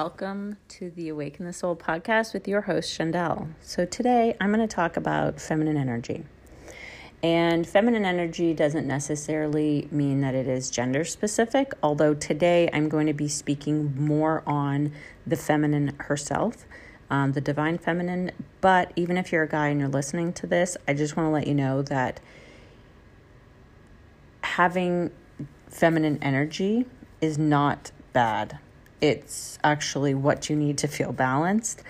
Welcome to the Awakening the Soul podcast with your host, Chandel. So, today I'm going to talk about feminine energy. And feminine energy doesn't necessarily mean that it is gender specific, although today I'm going to be speaking more on the feminine herself, um, the divine feminine. But even if you're a guy and you're listening to this, I just want to let you know that having feminine energy is not bad. It's actually what you need to feel balanced.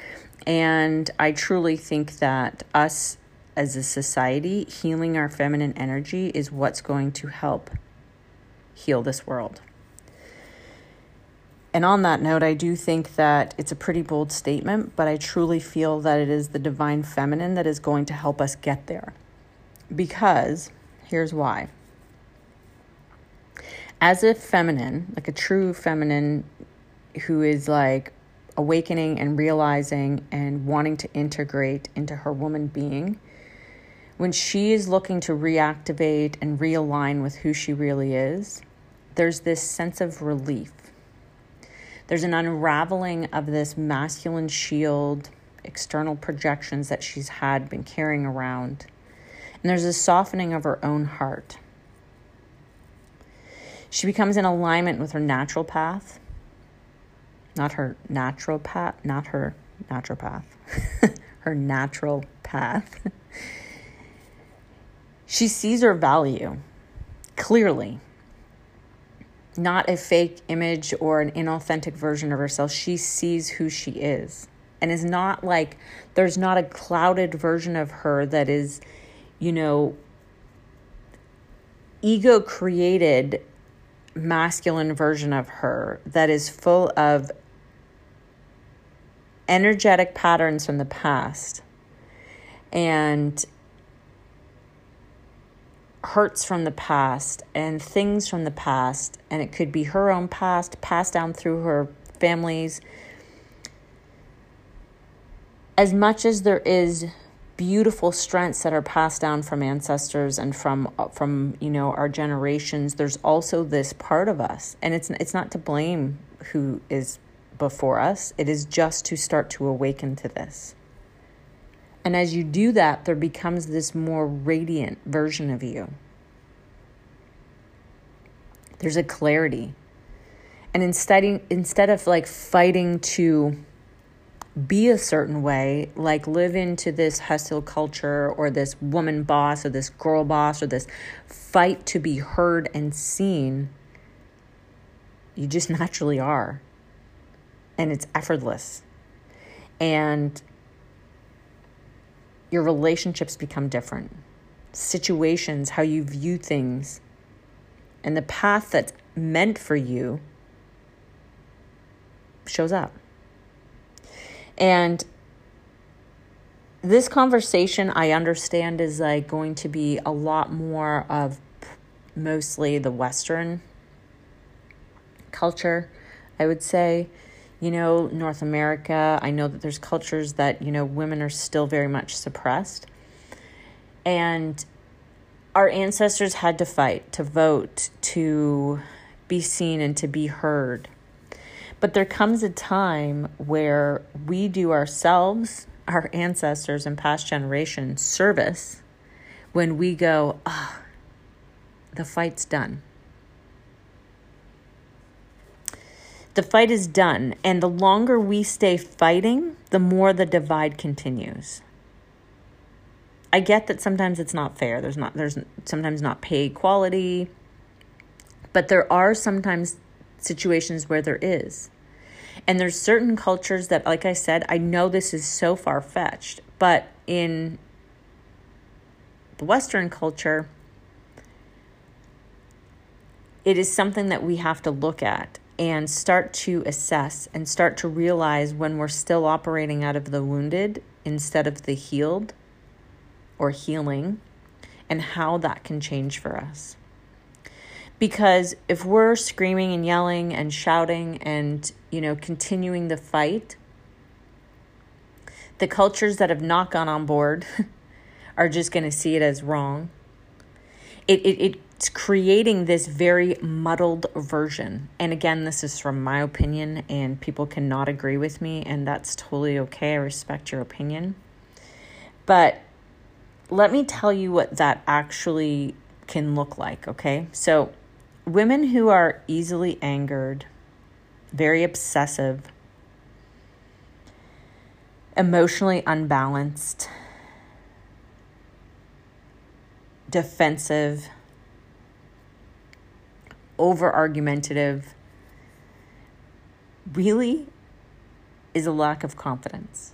And I truly think that us as a society, healing our feminine energy is what's going to help heal this world. And on that note, I do think that it's a pretty bold statement, but I truly feel that it is the divine feminine that is going to help us get there. Because here's why. As a feminine, like a true feminine who is like awakening and realizing and wanting to integrate into her woman being, when she is looking to reactivate and realign with who she really is, there's this sense of relief. There's an unraveling of this masculine shield, external projections that she's had been carrying around. And there's a softening of her own heart. She becomes in alignment with her natural path, not her natural path, not her natural path, her natural path. She sees her value clearly, not a fake image or an inauthentic version of herself. She sees who she is and is not like there's not a clouded version of her that is, you know, ego created masculine version of her that is full of energetic patterns from the past. And hurts from the past and things from the past, and it could be her own past, passed down through her families. As much as there is beautiful strengths that are passed down from ancestors and from uh, from you know our generations there's also this part of us. And it's it's not to blame who is before us it is just to start to awaken to this and as you do that, there becomes this more radiant version of you. There's a clarity. And instead, instead of like fighting to be a certain way, like live into this hustle culture or this woman boss or this girl boss or this fight to be heard and seen, you just naturally are. And it's effortless. And your relationships become different, situations, how you view things, and the path that's meant for you shows up. And this conversation, I understand, is like going to be a lot more of mostly the Western culture, I would say you know, North America. I know that there's cultures that, you know, women are still very much suppressed. And our ancestors had to fight, to vote, to be seen and to be heard. But there comes a time where we do ourselves, our ancestors and past generations, service when we go, ah, oh, the fight's done. The fight is done, and the longer we stay fighting, the more the divide continues. I get that sometimes it's not fair. There's not there's sometimes not pay equality, but there are sometimes situations where there is. And there's certain cultures that like I said, I know this is so far fetched, but in the western culture it is something that we have to look at and start to assess and start to realize when we're still operating out of the wounded instead of the healed or healing and how that can change for us. Because if we're screaming and yelling and shouting and, you know, continuing the fight, the cultures that have not gone on board are just going to see it as wrong. It, it, it it's creating this very muddled version. And again, this is from my opinion, and people cannot agree with me, and that's totally okay. I respect your opinion. But let me tell you what that actually can look like, okay? So, women who are easily angered, very obsessive, emotionally unbalanced, defensive, over argumentative really is a lack of confidence.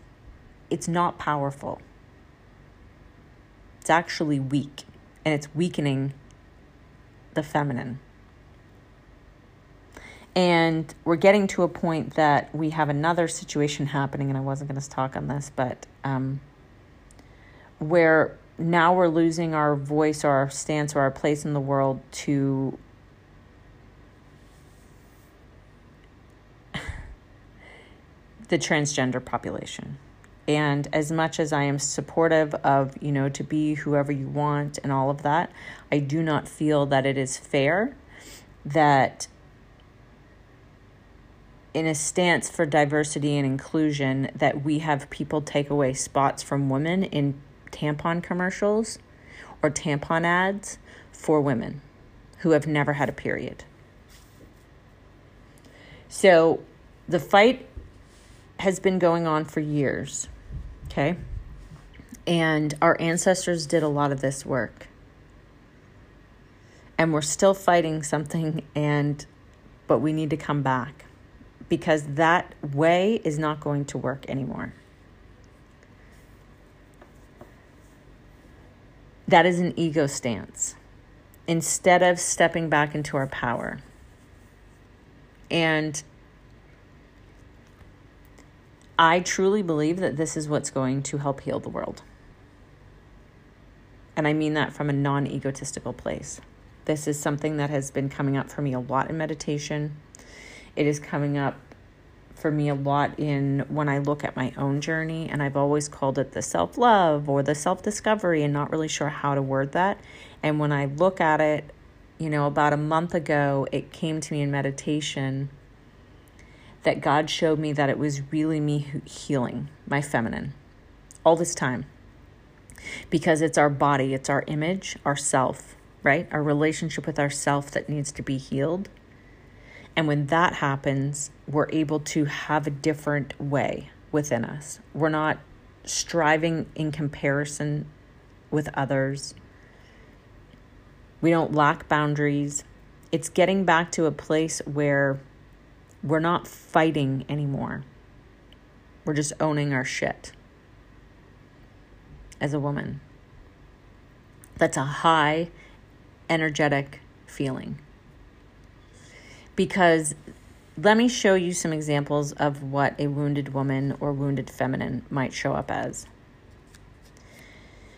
It's not powerful. It's actually weak, and it's weakening the feminine. And we're getting to a point that we have another situation happening, and I wasn't going to talk on this, but um, where now we're losing our voice or our stance or our place in the world to the transgender population. And as much as I am supportive of, you know, to be whoever you want and all of that, I do not feel that it is fair that in a stance for diversity and inclusion that we have people take away spots from women in tampon commercials or tampon ads for women who have never had a period. So the fight has been going on for years, okay? And our ancestors did a lot of this work. And we're still fighting something and but we need to come back because that way is not going to work anymore. That is an ego stance instead of stepping back into our power. And I truly believe that this is what's going to help heal the world. And I mean that from a non egotistical place. This is something that has been coming up for me a lot in meditation. It is coming up for me a lot in when I look at my own journey, and I've always called it the self love or the self discovery, and not really sure how to word that. And when I look at it, you know, about a month ago, it came to me in meditation that God showed me that it was really me healing my feminine all this time. Because it's our body, it's our image, our self, right? Our relationship with ourself that needs to be healed. And when that happens, we're able to have a different way within us. We're not striving in comparison with others. We don't lack boundaries. It's getting back to a place where we're not fighting anymore. We're just owning our shit as a woman. That's a high energetic feeling. Because let me show you some examples of what a wounded woman or wounded feminine might show up as,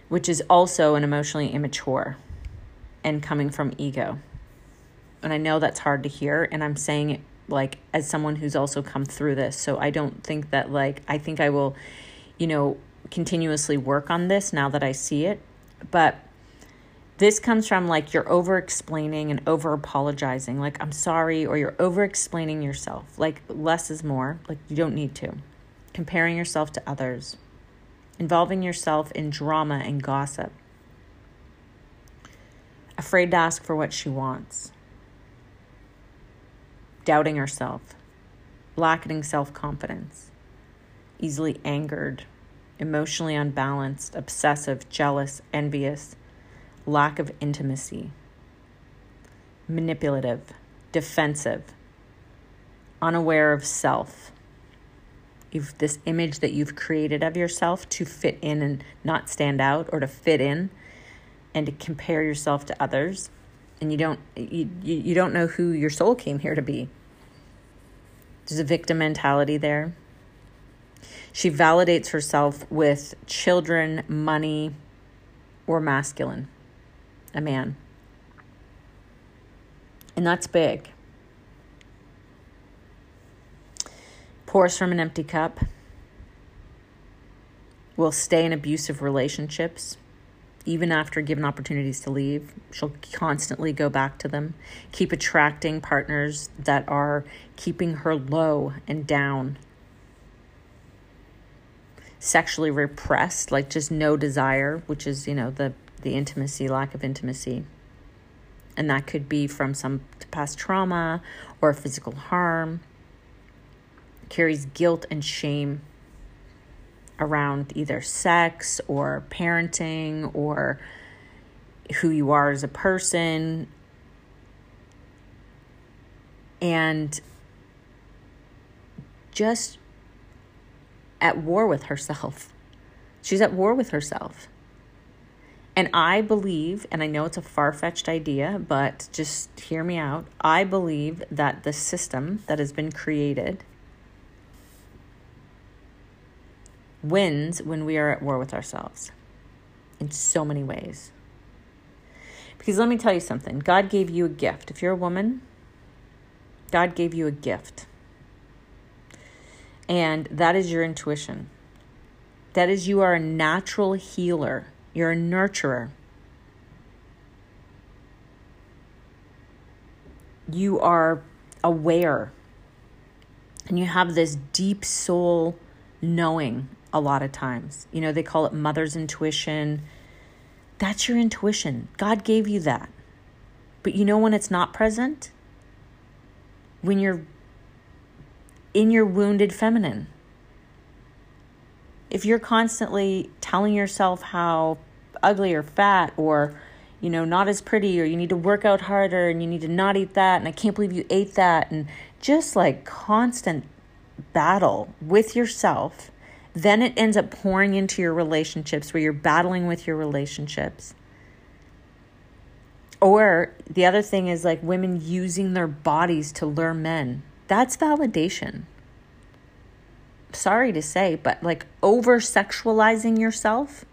which is also an emotionally immature and coming from ego. And I know that's hard to hear, and I'm saying it like as someone who's also come through this. So I don't think that like I think I will, you know, continuously work on this now that I see it. But this comes from like you're over explaining and over apologizing, like I'm sorry, or you're over explaining yourself. Like less is more, like you don't need to. Comparing yourself to others, involving yourself in drama and gossip, afraid to ask for what she wants doubting herself, lacking self confidence, easily angered, emotionally unbalanced, obsessive, jealous, envious, lack of intimacy, manipulative, defensive, unaware of self. You've this image that you've created of yourself to fit in and not stand out or to fit in and to compare yourself to others and you don't you, you don't know who your soul came here to be. There's a victim mentality there. She validates herself with children money or masculine a man. And that's big. Pours from an empty cup. Will stay in abusive relationships even after given opportunities to leave. She'll constantly go back to them, keep attracting partners that are keeping her low and down. Sexually repressed, like just no desire, which is, you know, the, the intimacy, lack of intimacy. And that could be from some past trauma or physical harm. Carries guilt and shame around either sex or parenting or who you are as a person. And just at war with herself. She's at war with herself. And I believe, and I know it's a far fetched idea, but just hear me out. I believe that the system that has been created wins when we are at war with ourselves in so many ways. Because let me tell you something God gave you a gift. If you're a woman, God gave you a gift. And that is your intuition. That is, you are a natural healer, you're a nurturer. You are aware. And you have this deep soul knowing a lot of times. You know, they call it mother's intuition. That's your intuition. God gave you that. But you know when it's not present? When you're in your wounded feminine. If you're constantly telling yourself how ugly or fat or you know not as pretty or you need to work out harder and you need to not eat that and I can't believe you ate that and just like constant battle with yourself then it ends up pouring into your relationships where you're battling with your relationships. Or the other thing is like women using their bodies to lure men. That's validation. Sorry to say, but like over sexualizing yourself.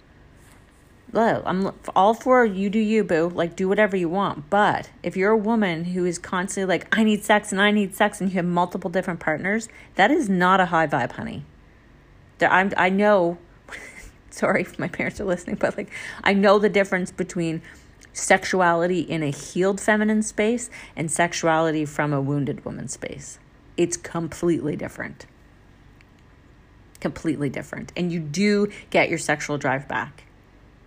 Look, I'm all for you do you, boo. Like, do whatever you want. But if you're a woman who is constantly like, I need sex and I need sex, and you have multiple different partners, that is not a high vibe, honey. I'm, I know, sorry if my parents are listening, but like, I know the difference between sexuality in a healed feminine space and sexuality from a wounded woman space. It's completely different. Completely different. And you do get your sexual drive back.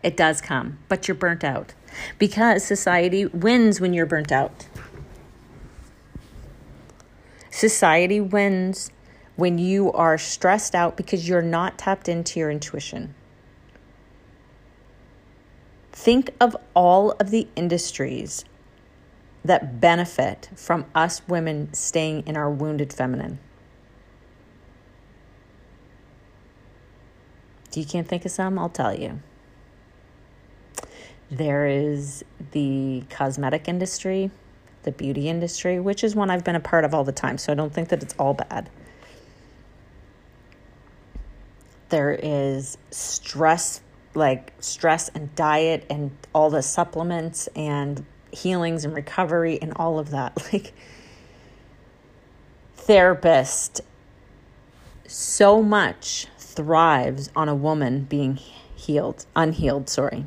It does come, but you're burnt out because society wins when you're burnt out. Society wins when you are stressed out because you're not tapped into your intuition. Think of all of the industries that benefit from us women staying in our wounded feminine. Do you can't think of some? I'll tell you. There is the cosmetic industry, the beauty industry, which is one I've been a part of all the time, so I don't think that it's all bad. There is stress, like stress and diet and all the supplements and healings and recovery and all of that. Like, therapist so much thrives on a woman being healed, unhealed, sorry.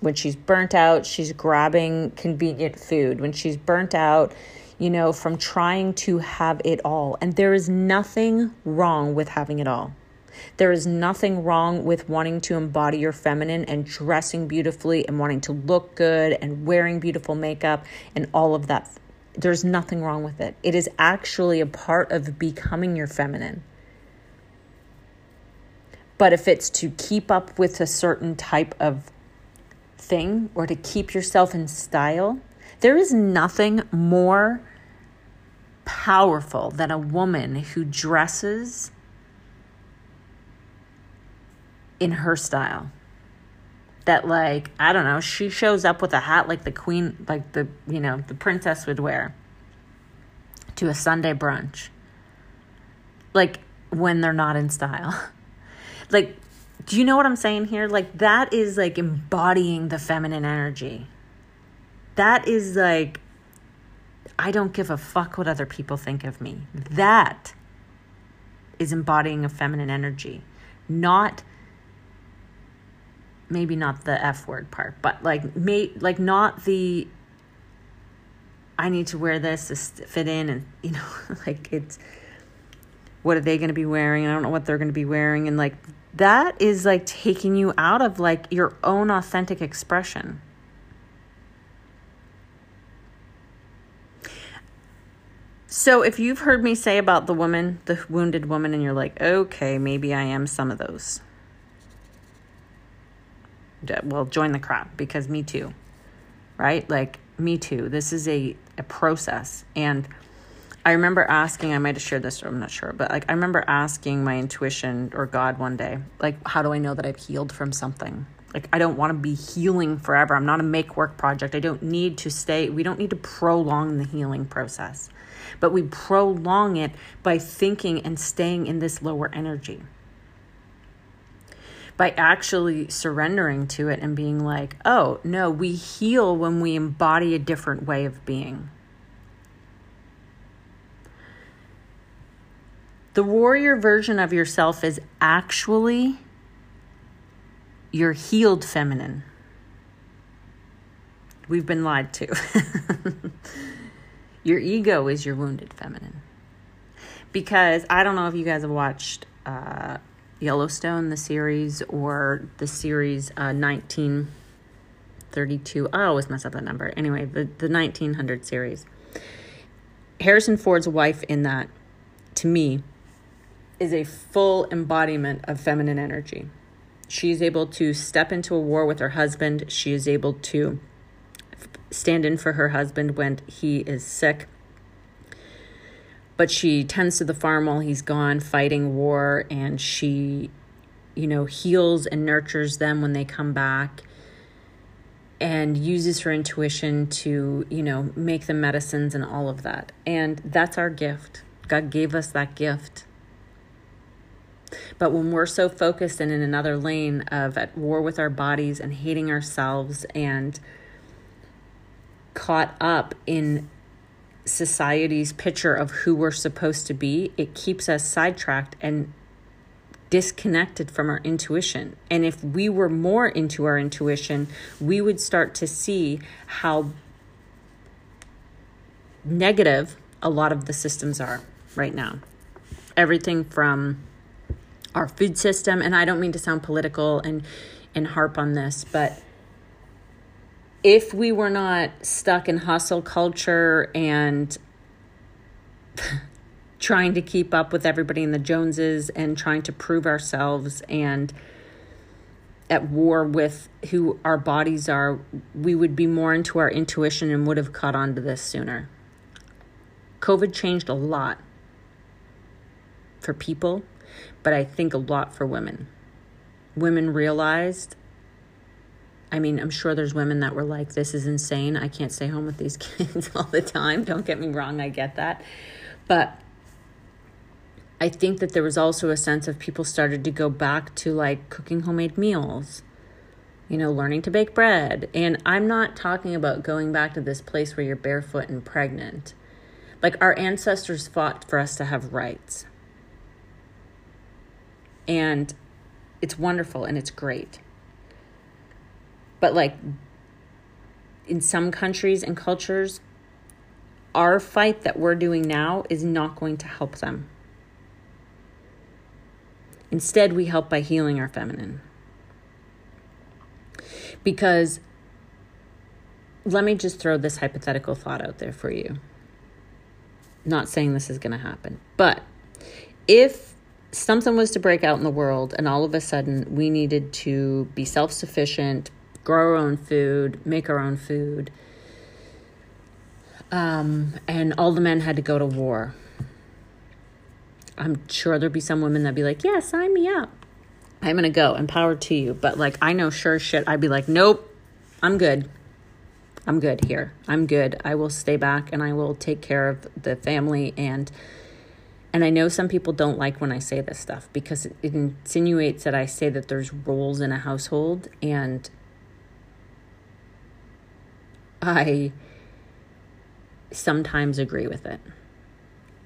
When she's burnt out, she's grabbing convenient food. When she's burnt out, you know, from trying to have it all. And there is nothing wrong with having it all. There is nothing wrong with wanting to embody your feminine and dressing beautifully and wanting to look good and wearing beautiful makeup and all of that. There's nothing wrong with it. It is actually a part of becoming your feminine. But if it's to keep up with a certain type of thing or to keep yourself in style, there is nothing more powerful than a woman who dresses in her style. That like, I don't know, she shows up with a hat like the queen like the, you know, the princess would wear to a Sunday brunch. Like when they're not in style. like do you know what I'm saying here? Like that is like embodying the feminine energy. That is like I don't give a fuck what other people think of me. That is embodying a feminine energy, not maybe not the F word part, but like may like not the I need to wear this to fit in and you know like it's what are they going to be wearing? I don't know what they're going to be wearing and like that is like taking you out of like your own authentic expression. So if you've heard me say about the woman, the wounded woman and you're like, "Okay, maybe I am some of those." Well join the crowd because me too right? Like me too. This is a, a process. And i remember asking i might have shared this i'm not sure but like i remember asking my intuition or god one day like how do i know that i've healed from something? Like i don't want to be healing forever. I'm not a make work project. I don't need to stay we don't need to prolong the healing process. But we prolong it by thinking and staying in this lower energy by actually surrendering to it and being like, oh, no, we heal when we embody a different way of being. The warrior version of yourself is actually your healed feminine. We've been lied to. your ego is your wounded feminine. Because I don't know if you guys have watched uh, Yellowstone, the series, or the series uh, 1932. I always mess up that number. Anyway, the, the 1900 series. Harrison Ford's wife in that, to me, is a full embodiment of feminine energy. She is able to step into a war with her husband. She is able to stand in for her husband when he is sick but she tends to the farm while he's gone fighting war and she you know heals and nurtures them when they come back and uses her intuition to you know make the medicines and all of that. And that's our gift. God gave us that gift. But when we're so focused and in another lane of at war with our bodies and hating ourselves and caught up in society's picture of who we're supposed to be, it keeps us sidetracked and disconnected from our intuition. And if we were more into our intuition, we would start to see how negative a lot of the systems are right now. Everything from our food system, and I don't mean to sound political and and harp on this, but if we were not stuck in hustle culture and trying to keep up with everybody in the Joneses and trying to prove ourselves and at war with who our bodies are, we would be more into our intuition and would have caught on to this sooner. COVID changed a lot for people, but I think a lot for women. Women realized I mean, I'm sure there's women that were like, this is insane. I can't stay home with these kids all the time. Don't get me wrong, I get that. But I think that there was also a sense of people started to go back to like cooking homemade meals, you know, learning to bake bread. And I'm not talking about going back to this place where you're barefoot and pregnant. Like our ancestors fought for us to have rights. And it's wonderful and it's great. But like in some countries and cultures, our fight that we're doing now is not going to help them. Instead, we help by healing our feminine. Because let me just throw this hypothetical thought out there for you. Not saying this is going to happen, but if something was to break out in the world and all of a sudden we needed to be self sufficient, grow our own food, make our own food. Um, and all the men had to go to war. I'm sure there'd be some women that'd be like, yeah, sign me up. I'm going to go, empowered to you. But like, I know sure shit, I'd be like, nope, I'm good. I'm good here. I'm good. I will stay back and I will take care of the family and and I know some people don't like when I say this stuff because it insinuates that I say that there's roles in a household and I sometimes agree with it.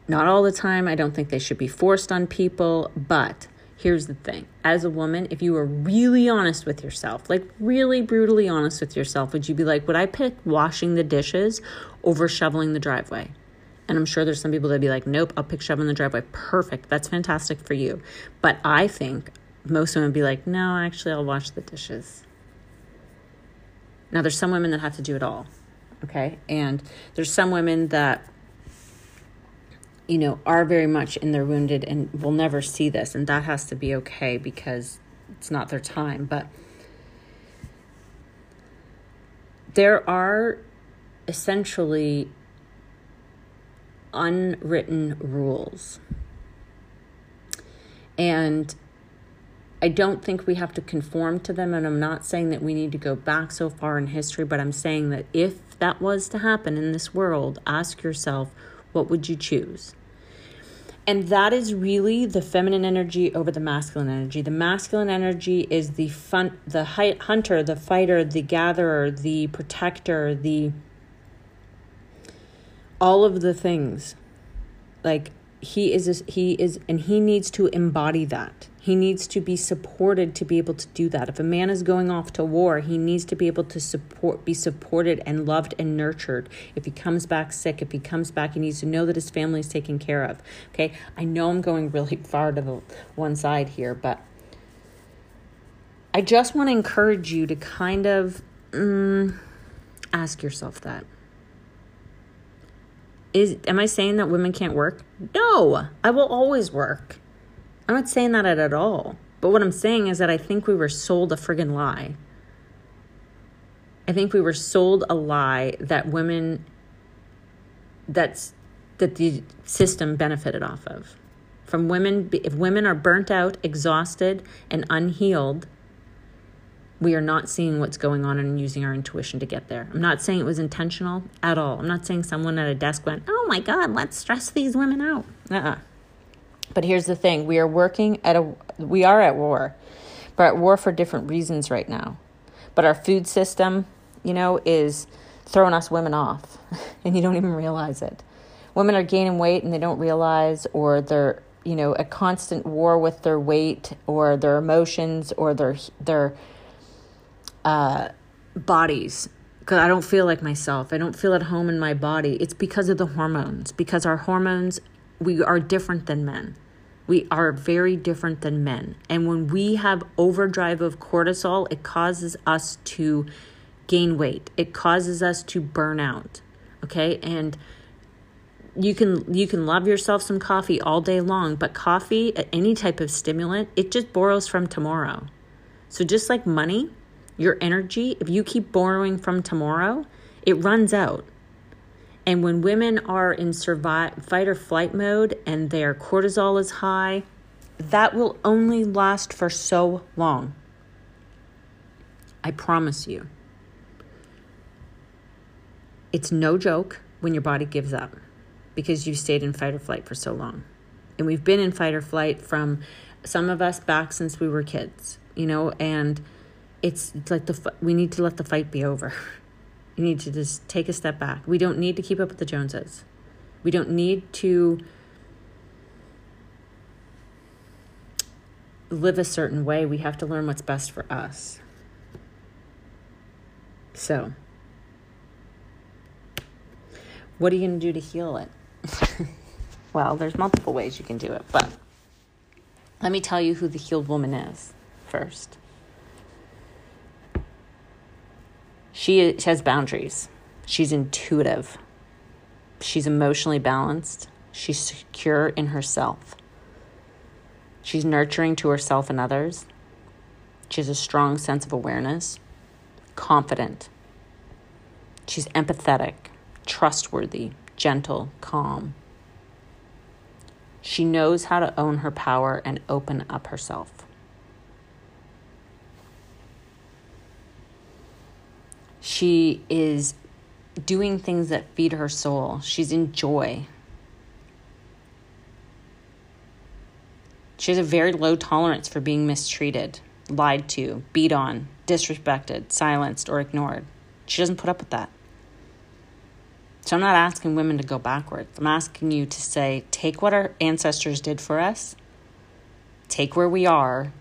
Not all the time. I don't think they should be forced on people, but here's the thing as a woman, if you were really honest with yourself, like really brutally honest with yourself, would you be like, would I pick washing the dishes over shoveling the driveway? And I'm sure there's some people that'd be like, nope, I'll pick shoveling the driveway. Perfect. That's fantastic for you. But I think most women would be like, no, actually, I'll wash the dishes. Now, there's some women that have to do it all. Okay. And there's some women that you know, are very much in their wounded and will never see this. And that has to be okay because it's not their time. But there are essentially unwritten rules. And I don't think we have to conform to them. And I'm not saying that we need to go back so far in history, but I'm saying that if that was to happen in this world, ask yourself, what would you choose? And that is really the feminine energy over the masculine energy. The masculine energy is the fun, the hunter, the fighter, the gatherer, the protector, the all of the things. Like he is he is and he needs to embody that he needs to be supported to be able to do that. If a man is going off to war he needs to be able to support be supported and loved and nurtured. If he comes back sick if he comes back he needs to know that his family is taken care of. Okay? I know i'm going really far to the one side here but i just want to encourage you to kind of mm, ask yourself that. Is am I saying that women can't work? No, I will always work. I'm not saying that at all. But what I'm saying is that I think we were sold a friggin' lie. I think we were sold a lie that women that's that the system benefited off of. From women if women are burnt out, exhausted and unhealed, we are not seeing what's going on and using our intuition to get there. I'm not saying it was intentional at all. I'm not saying someone at a desk went, oh my God, let's stress these women out. Uh-uh. But here's the thing we are working at a, we are at war, but at war for different reasons right now. But our food system, you know, is throwing us women off, and you don't even realize it. Women are gaining weight and they don't realize, or they're, you know, a constant war with their weight or their emotions or their, their, uh, bodies because I don't feel like myself. I don't feel at home in my body. It's because of the hormones, because our hormones, we are different than men. We are very different than men. And when we have overdrive of cortisol, it causes us to gain weight. It causes us to burn out. Okay? And you can you can love yourself some coffee all day long, but coffee, any type of stimulant, it just borrows from tomorrow. So just like money, your energy, if you keep borrowing from tomorrow, it runs out. And when women are in survive, fight or flight mode and their cortisol is high, that will only last for so long. I promise you. It's no joke when your body gives up because you've stayed in fight or flight for so long. And we've been in fight or flight from some of us back since we were kids, you know, and it's, it's like the we need to let the fight be over. We need to just take a step back. We don't need to keep up with the Joneses. We don't need to live a certain way. We have to learn what's best for us. So, what are you going to do to heal it? well, there's multiple ways you can do it, but let me tell you who the healed woman is first. She, has boundaries. She's intuitive. She's emotionally balanced. She's secure in herself. She's nurturing to herself and others. She has a strong sense of awareness, confident. She's empathetic, trustworthy, gentle, calm. She knows how to own her power and open up herself. She is doing things that feed her soul. She's in joy. She has a very low tolerance for being mistreated, lied to, beat on, disrespected, silenced, or ignored. She doesn't put up with that. So I'm not asking women to go backwards. I'm asking you to say, take what our ancestors did for us take where we are,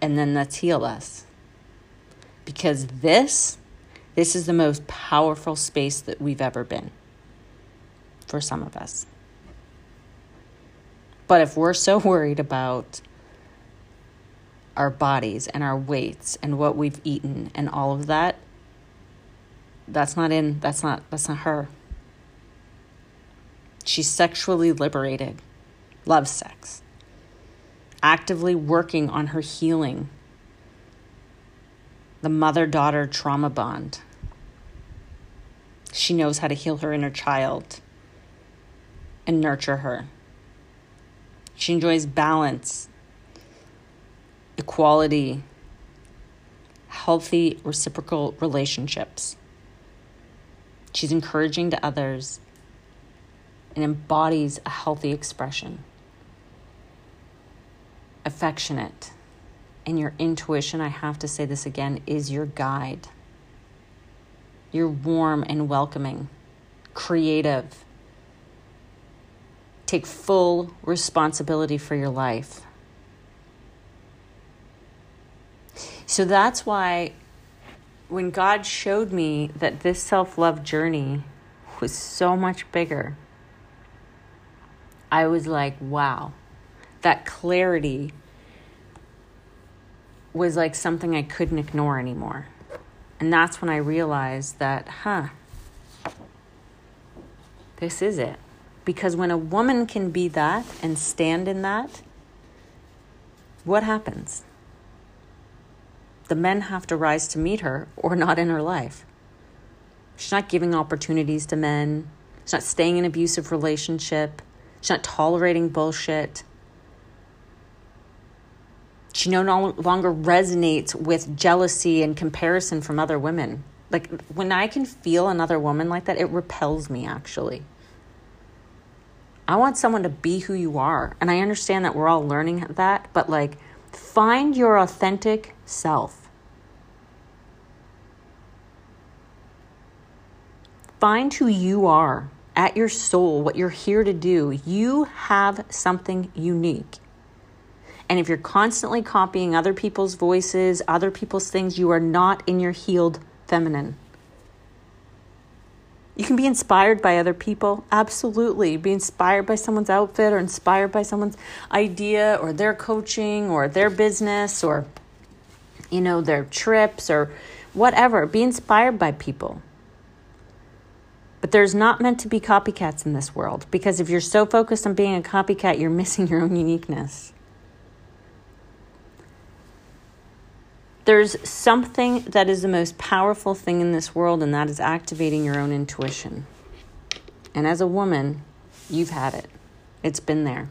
and then let's heal us. Because this, this is the most powerful space that we've ever been for some of us. But if we're so worried about our bodies and our weights and what we've eaten and all of that, that's not in, that's not, that's not her. She's sexually liberated, loves sex, actively working on her healing, the mother daughter trauma bond. She knows how to heal her inner child and nurture her. She enjoys balance, equality, healthy reciprocal relationships. She's encouraging to others and embodies a healthy expression. Affectionate. And your intuition, I have to say this again, is your guide. You're warm and welcoming, creative. Take full responsibility for your life. So that's why when God showed me that this self love journey was so much bigger I was like, wow, that clarity was like something I couldn't ignore anymore. And that's when I realized that, huh, this is it. Because when a woman can be that and stand in that, what happens? The men have to rise to meet her or not in her life. She's not giving opportunities to men. She's not staying in abusive relationship. She's not tolerating bullshit. She no longer resonates with jealousy and comparison from other women. Like when I can feel another woman like that, it repels me actually. I want someone to be who you are. And I understand that we're all learning that, but like find your authentic self. Find who you are at your soul, what you're here to do, you have something unique. And if you're constantly copying other people's voices, other people's things, you are not in your healed feminine. You can be inspired by other people, absolutely. Be inspired by someone's outfit or inspired by someone's idea or their coaching or their business or, you know, their trips or whatever. Be inspired by people. But there's not meant to be copycats in this world because if you're so focused on being a copycat, you're missing your own uniqueness. There's something that is the most powerful thing in this world, and that is activating your own intuition. And as a woman, you've had it, it's been there.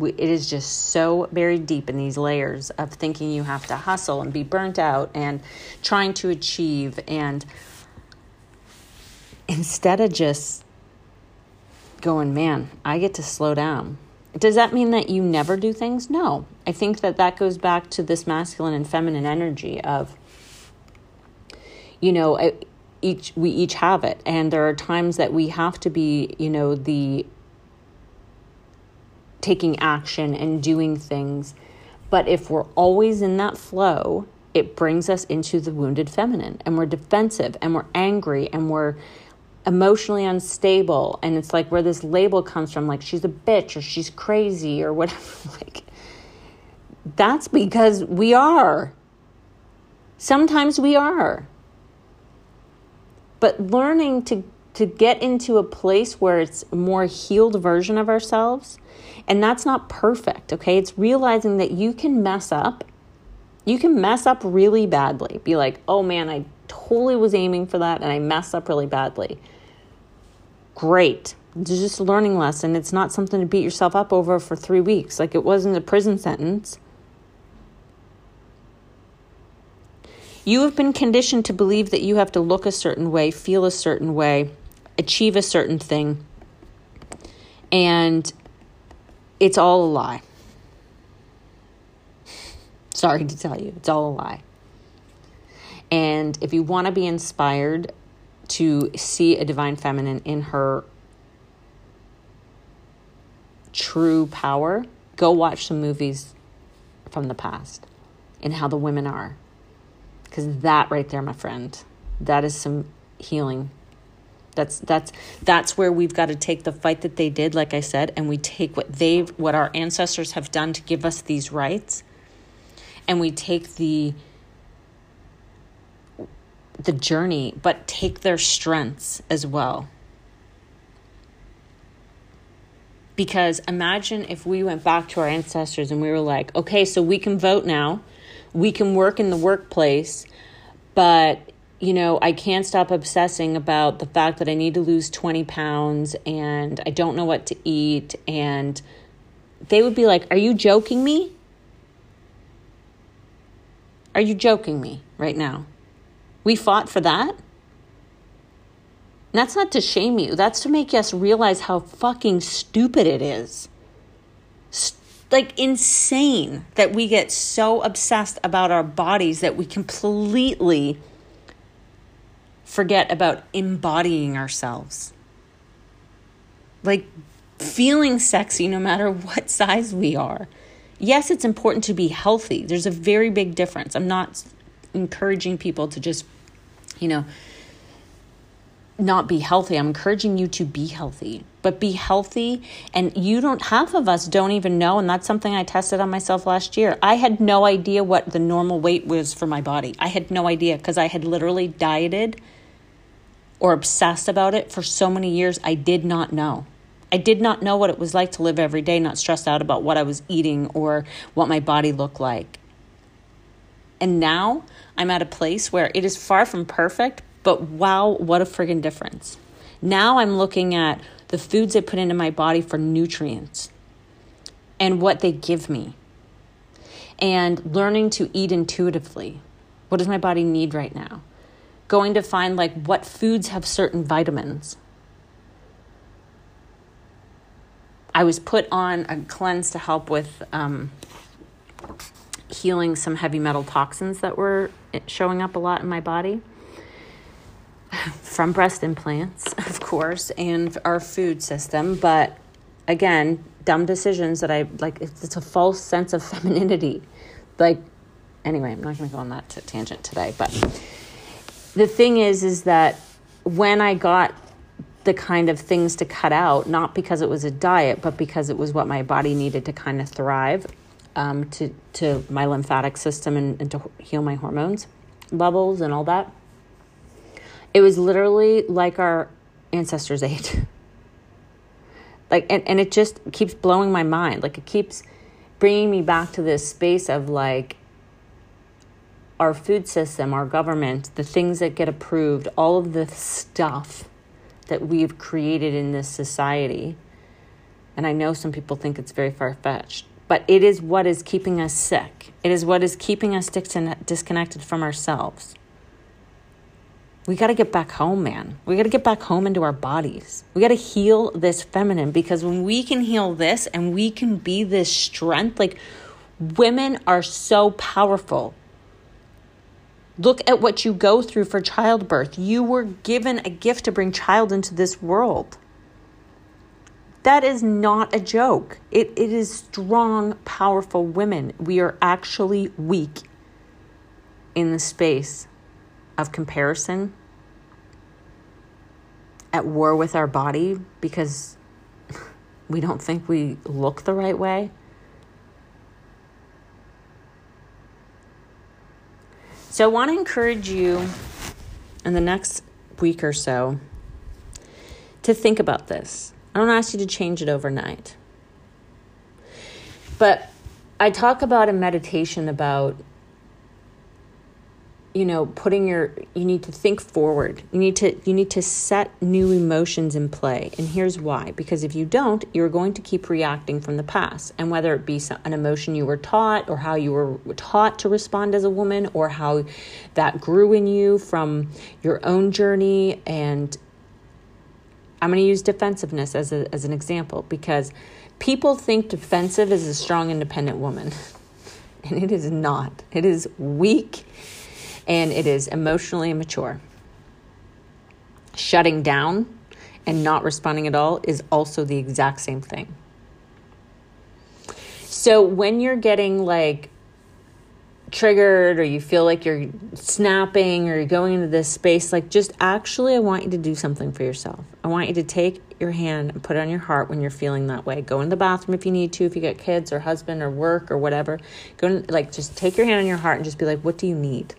It is just so buried deep in these layers of thinking you have to hustle and be burnt out and trying to achieve and instead of just going, man, I get to slow down. Does that mean that you never do things? No. I think that that goes back to this masculine and feminine energy of, you know, each we each have it, and there are times that we have to be, you know, the taking action and doing things. But if we're always in that flow, it brings us into the wounded feminine, and we're defensive, and we're angry, and we're emotionally unstable and it's like where this label comes from like she's a bitch or she's crazy or whatever like that's because we are. Sometimes we are. But learning to to get into a place where it's a more healed version of ourselves and that's not perfect okay? It's realizing that you can mess up. You can mess up really badly. Be like oh man i totally was aiming for that and i messed up really badly great. It's just a learning lesson. It's not something to beat yourself up over for three weeks. Like it wasn't a prison sentence. You have been conditioned to believe that you have to look a certain way, feel a certain way, achieve a certain thing. And it's all a lie. Sorry to tell you, it's all a lie. And if you want to be inspired to see a divine feminine in her true power, go watch some movies from the past and how the women are. Because that right there, my friend, that is some healing. That's that's that's where we've got to take the fight that they did, like I said, and we take what they've what our ancestors have done to give us these rights, and we take the the journey, but take their strengths as well. Because imagine if we went back to our ancestors and we were like, okay, so we can vote now, we can work in the workplace, but you know, I can't stop obsessing about the fact that I need to lose 20 pounds and I don't know what to eat. And they would be like, Are you joking me? Are you joking me right now? We fought for that? And that's not to shame you, that's to make us realize how fucking stupid it is. like insane that we get so obsessed about our bodies that we completely forget about embodying ourselves. Like feeling sexy no matter what size we are. Yes, it's important to be healthy. There's a very big difference. I'm not encouraging people to just, you know, not be healthy. I'm encouraging you to be healthy, but be healthy. And you don't, half of us don't even know. And that's something I tested on myself last year. I had no idea what the normal weight was for my body. I had no idea because I had literally dieted or obsessed about it for so many years. I did not know. I did not know what it was like to live every day, not stressed out about what I was eating or what my body looked like. And now I'm at a place where it is far from perfect, but wow, what a friggin' difference. Now I'm looking at the foods I put into my body for nutrients and what they give me, and learning to eat intuitively. What does my body need right now? Going to find like what foods have certain vitamins. I was put on a cleanse to help with um, healing some heavy metal toxins that were eh, showing up a lot in my body from breast implants, of course, and our food system. But again, dumb decisions that I like, it's, it's a false sense of femininity. Like, anyway, I'm not going to go on that t- tangent today. But the thing is, is that when I got the kind of things to cut out, not because it was a diet, but because it was what my body needed to kind of thrive, um, to, to my lymphatic system and, and to heal my hormones levels and all that it was literally like our ancestors ate. like, and, and it just keeps blowing my mind. Like, it keeps bringing me back to this space of like our food system, our government, the things that get approved, all of the stuff that we've created in this society. And I know some people think it's very far fetched, but it is what is keeping us sick. It is what is keeping us disconnected from ourselves we got to get back home, man. We got to get back home into our bodies. We got to heal this feminine because when we can heal this and we can be this strength, like women are so powerful. Look at what you go through for childbirth. You were given a gift to bring child into this world. That is not a joke. It, it is strong, powerful women. We are actually weak in the space of comparison, at war with our body because we don't think we look the right way. So, I want to encourage you in the next week or so to think about this. I don't ask you to change it overnight. But I talk about in meditation about you know putting your you need to think forward. You need to you need to set new emotions in play. And here's why. Because if you don't you're going to keep reacting from the past. And whether it be an emotion you were taught or how you were taught to respond as a woman or how that grew in you from your own journey and i'm going to use defensiveness as, a, as an example because people think defensive is a strong independent woman and it is not it is weak and it is emotionally immature. Shutting down and not responding at all is also the exact same thing. So when you're getting like triggered or you feel like you're snapping or you're going into this space, like just actually, I want you to do something for yourself. I want you to take your hand and put it on your heart when you're feeling that way. Go in the bathroom if you need to, if you got kids or husband or work or whatever. Go in, like just take your hand on your heart and just be like, what do you need?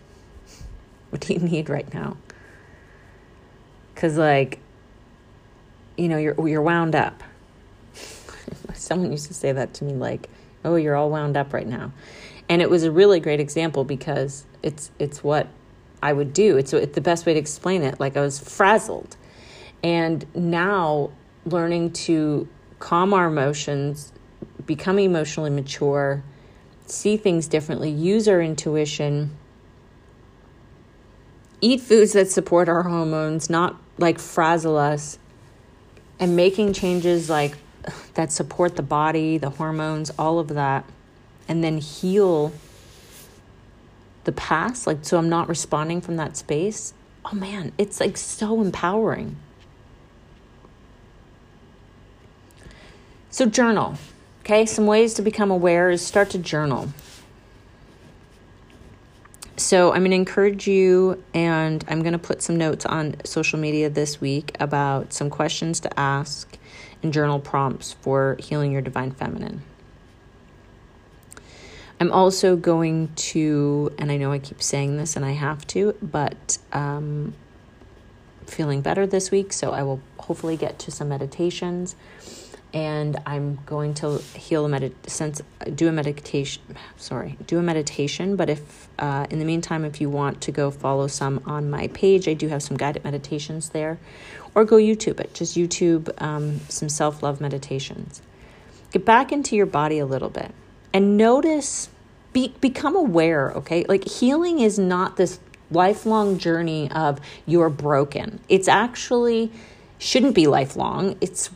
What do you need right now? Cause like, you know, you're you're wound up. Someone used to say that to me, like, "Oh, you're all wound up right now." And it was a really great example because it's it's what I would do. It's, it's the best way to explain it. Like I was frazzled, and now learning to calm our emotions, become emotionally mature, see things differently, use our intuition, eat foods that support our hormones, not like frazzle us, and making changes like that support the body, the hormones, all of that and then heal the past like so i'm not responding from that space. Oh man it's like so empowering. So journal okay? Some ways to become aware is start to journal. So i'm going to encourage you and i'm going to put some notes on social media this week about some questions to ask and journal prompts for healing your divine feminine I'm also going to, and I know I keep saying this and I have to, but um, feeling better this week, so I will hopefully get to some meditations. And I'm going to heal a med- sense, do a meditation. Sorry, do a meditation. But if uh, in the meantime, if you want to go follow some on my page, I do have some guided meditations there, or go YouTube it. Just YouTube um, some self love meditations. Get back into your body a little bit and notice be, become aware okay? Like healing is not this lifelong journey of you're broken. It's actually shouldn't be lifelong. It's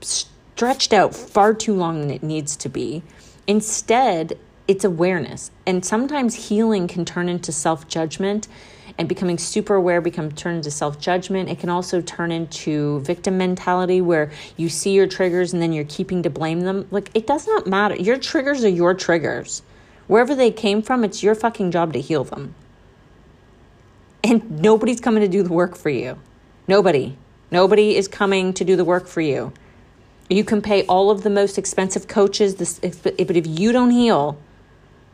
stretched out far too long than it needs to be. Instead it's awareness. And sometimes healing can turn into self-judgment and becoming super aware become turn into self-judgment. It can also turn into victim mentality where you see your triggers and then you're keeping to blame them. Like it does not matter. Your triggers are your triggers. Wherever they came from it's your fucking job to heal them. And nobody's coming to do the work for you. Nobody. Nobody is coming to do the work for you. You can pay all of the most expensive coaches but if you don't heal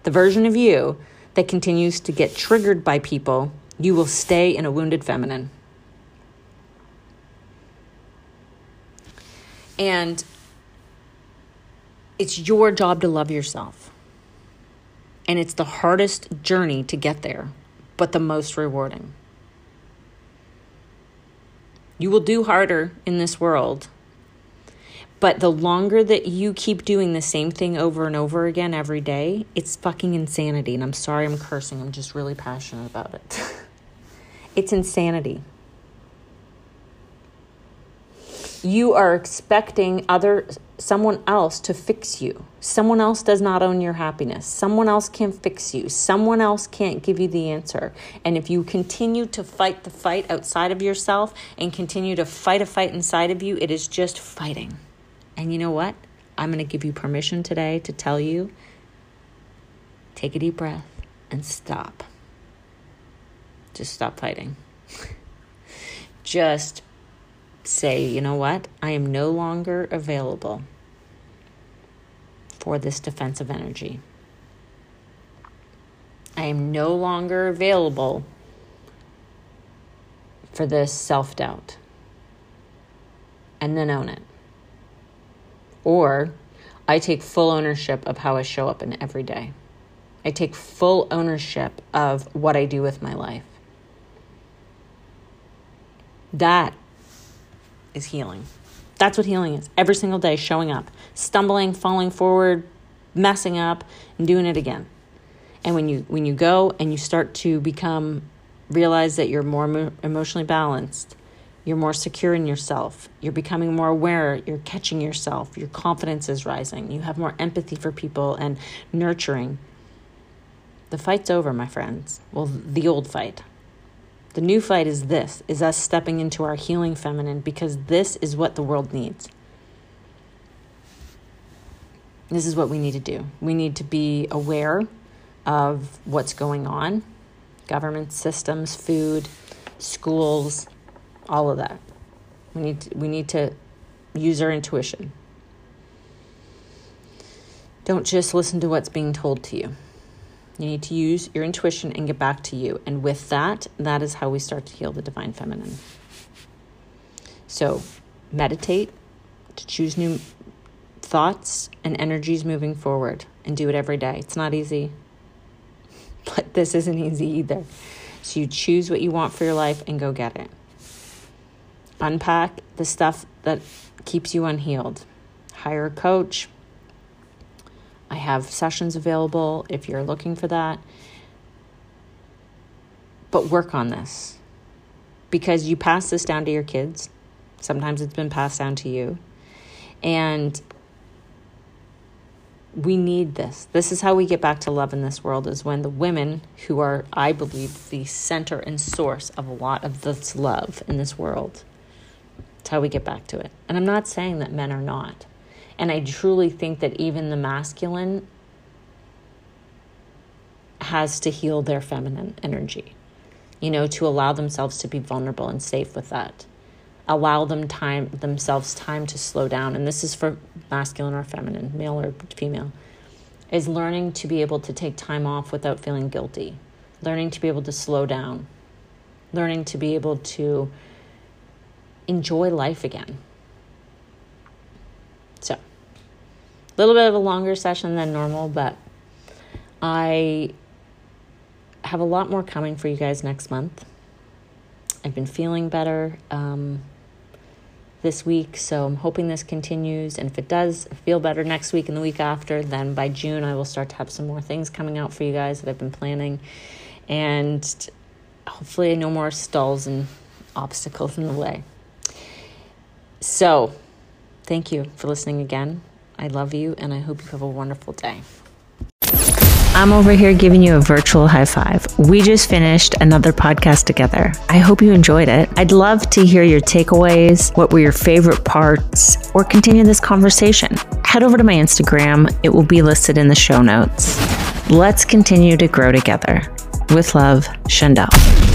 the version of you that continues to get triggered by people you will stay in a wounded feminine. And it's your job to love yourself. And it's the hardest journey to get there, but the most rewarding. You will do harder in this world but the longer that you keep doing the same thing over and over again every day, it's fucking insanity. And I'm sorry I'm cursing, I'm just really passionate about it. it's insanity. You are expecting other someone else to fix you. Someone else does not own your happiness. Someone else can't fix you. Someone else can't give you the answer. And if you continue to fight the fight outside of yourself and continue to fight a fight inside of you, it is just fighting. And you know what? I'm going to give you permission today to tell you take a deep breath and stop. Just stop fighting. Just say, you know what? I am no longer available for this defensive energy. I am no longer available for this self doubt. And then own it. Or I take full ownership of how I show up in every day. I take full ownership of what I do with my life. That is healing. That's what healing is. Every single day, showing up, stumbling, falling forward, messing up, and doing it again. And when you when you go and you start to become realize that you're more emotionally balanced, you're more secure in yourself. You're becoming more aware. You're catching yourself. Your confidence is rising. You have more empathy for people and nurturing. The fight's over, my friends. Well, the old fight. The new fight is this is us stepping into our healing feminine because this is what the world needs. This is what we need to do. We need to be aware of what's going on government systems, food, schools, all of that. We need to, we need to use our intuition. Don't just listen to what's being told to you. You need to use your intuition and get back to you. And with that, that is how we start to heal the divine feminine. So, meditate to choose new thoughts and energies moving forward and do it every day. It's not easy, but this isn't easy either. So, you choose what you want for your life and go get it. Unpack the stuff that keeps you unhealed. Hire a coach. I have sessions available if you're looking for that. But work on this because you pass this down to your kids. Sometimes it's been passed down to you. And we need this. This is how we get back to love in this world is when the women who are I believe the center and source of a lot of this love in this world. It's how we get back to it. And I'm not saying that men are not. And I truly think that even the masculine has to heal their feminine energy. You know, to allow themselves to be vulnerable and safe with that. Allow them time themselves time to slow down. And this is for masculine or feminine male or female is learning to be able to take time off without feeling guilty. Learning to be able to slow down. Learning to be able to enjoy life again so a little bit of a longer session than normal but i have a lot more coming for you guys next month I've been feeling better. Um, this week. So I'm hoping this continues. And if it does feel better next week and the week after, then by June I will start to have some more things coming out for you guys that I've been planning. And hopefully, no more stalls and obstacles in the way. So, thank you for listening again. I love you and I hope you have a wonderful day. I'm over here giving you a virtual high five. We just finished another podcast together. I hope you enjoyed it. I'd love to hear your takeaways. What were your favorite parts? Or continue this conversation. Head over to my Instagram, it will be listed in the show notes. Let's continue to grow together. With love, Shandell.